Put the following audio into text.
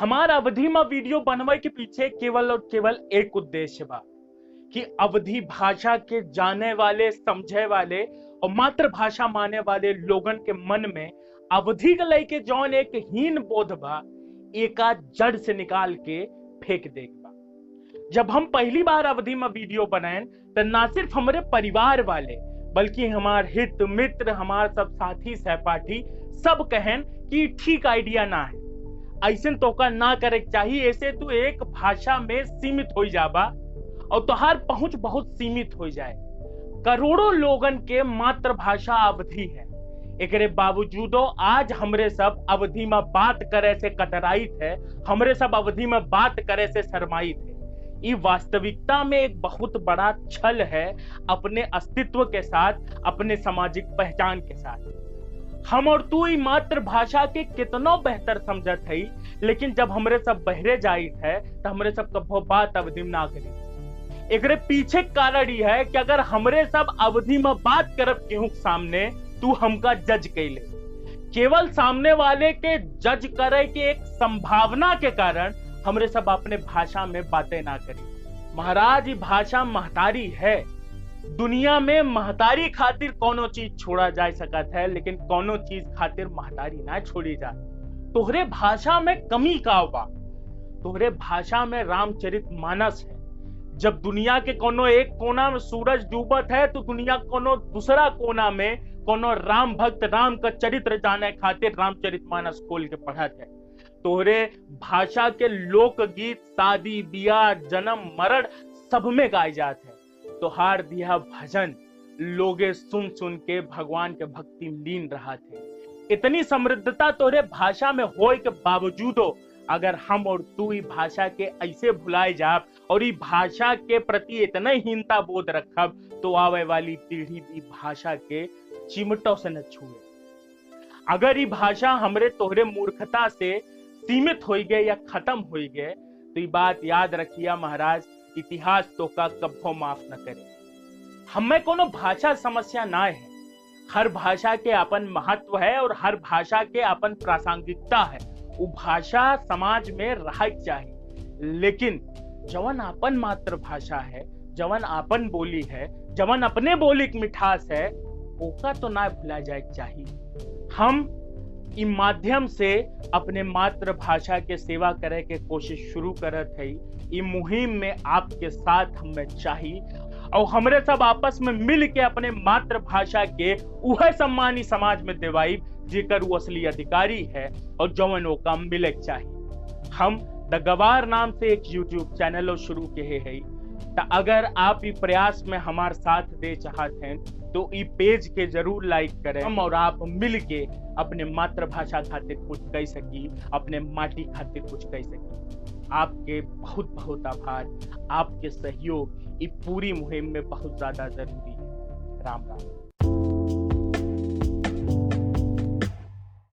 हमार अवधि में वीडियो बनवे के पीछे केवल और केवल एक उद्देश्य बा, कि अवधि भाषा के जाने वाले, समझे वाले और मातृभाषा माने वाले लोगन के मन में अवधि के लेके जौन एक हीन बोध बा, एका जड़ से निकाल के फेंक देख बा। जब हम पहली बार अवधि में वीडियो बनाए तो ना सिर्फ़ हमारे परिवार वाले, बल्कि हमार हित मित्र, हमार सब साथी, सहपाठी सब कहन कि ठीक आइडिया ना है। ऐसे तोका ना करे, चाहिए ऐसे तू एक भाषा में सीमित हो जाबा, और तुहार पहुँच बहुत सीमित हो जाए। करोड़ों लोगन के मातृभाषा अवधि है। एकरे बावजूदो आज हमरे सब अवधि में बात करे से कतराइत है, हमरे सब अवधि में बात करे से शर्माइत है। ये वास्तविकता में एक बहुत बड़ा छल है अपने अस्तित्व के साथ, अपने सामाजिक पहचान के साथ। हम और तू ही मातृभाषा के कितनो बेहतर समझत है लेकिन जब हमरे सब बहरे जाइत है तो हमरे सब कभो बात अवधि ना करी। एकरे पीछे कारण ये है कि अगर हमरे सब अवधि में बात करब केहू सामने, तू हमका जज कैले केवल सामने वाले के जज करे के एक संभावना के कारण हमरे सब अपने भाषा में बातें ना करी। महाराज ये भाषा महतारी है। दुनिया में महतारी खातिर कोनो चीज़ छोड़ा जा सकत है, लेकिन कोनो चीज़ खातिर महतारी ना छोड़ी जा। तोहरे भाषा में कमी का बा। तोहरे भाषा में रामचरित मानस है। जब दुनिया के कोनो एक कोना में सूरज डूबत है तो दुनिया कोनो दूसरा कोना में कोनो राम भक्त राम का चरित्र जाने खातिर रामचरित मानस खोल के पढ़त है। तोहरे भाषा के लोकगीत, शादी, ब्याह, जन्म, मरण सब में गाए जाते हैं। तोहार दिया भजन लोगे सुन सुन के भगवान के भक्ति लीन रहा थे। इतनी समृद्धता तोहरे भाषा में होए के बावजूदो, अगर हम और तू ई भाषा के ऐसे भुलाए जाब और ई भाषा के प्रति इतना हीनता बोध रखब तो आवे वाली पीढ़ी ई भाषा के चिमटों से न छुए। अगर ई भाषा हमरे तोहरे मूर्खता से सीमित हो गए या खत्म हो गए तो ये बात याद रखिया महाराज इतिहास तो का कब्बो माफ़ न करे। हमें कोनो भाषा समस्या ना है। हर भाषा के अपन महत्व है और हर भाषा के अपन प्रासंगिकता है। वो भाषा समाज में रह चाहिए। लेकिन जवन अपन मातृभाषा है, जवन अपन बोली है, जवन अपने बोली की मिठास है, ओका तो ना भुला जाए चाहिए। हम इ माध्यम से अपने मातृभाषा के सेवा करे के कोशिश शुरू करत है। मुहिम में आपके साथ हमें चाहिए और हमरे सब आपस में मिल के अपने मातृभाषा के उहे सम्मानी समाज में देवाई, जेकर वो असली अधिकारी है और जवन वो मिले चाहिए हम द गवार नाम से एक यूट्यूब चैनल शुरू के है। अगर आप ई प्रयास में हमारे साथ दे चाहते हैं तो ई पेज के ज़रूर लाइक करें। हम और आप मिल के अपने मातृभाषा खातिर कुछ कह सकी, अपने माटी खातिर कुछ कह सकी। आपके बहुत बहुत आभार। आपके सहयोग इस पूरी मुहिम में बहुत ज़्यादा ज़रूरी है। राम राम।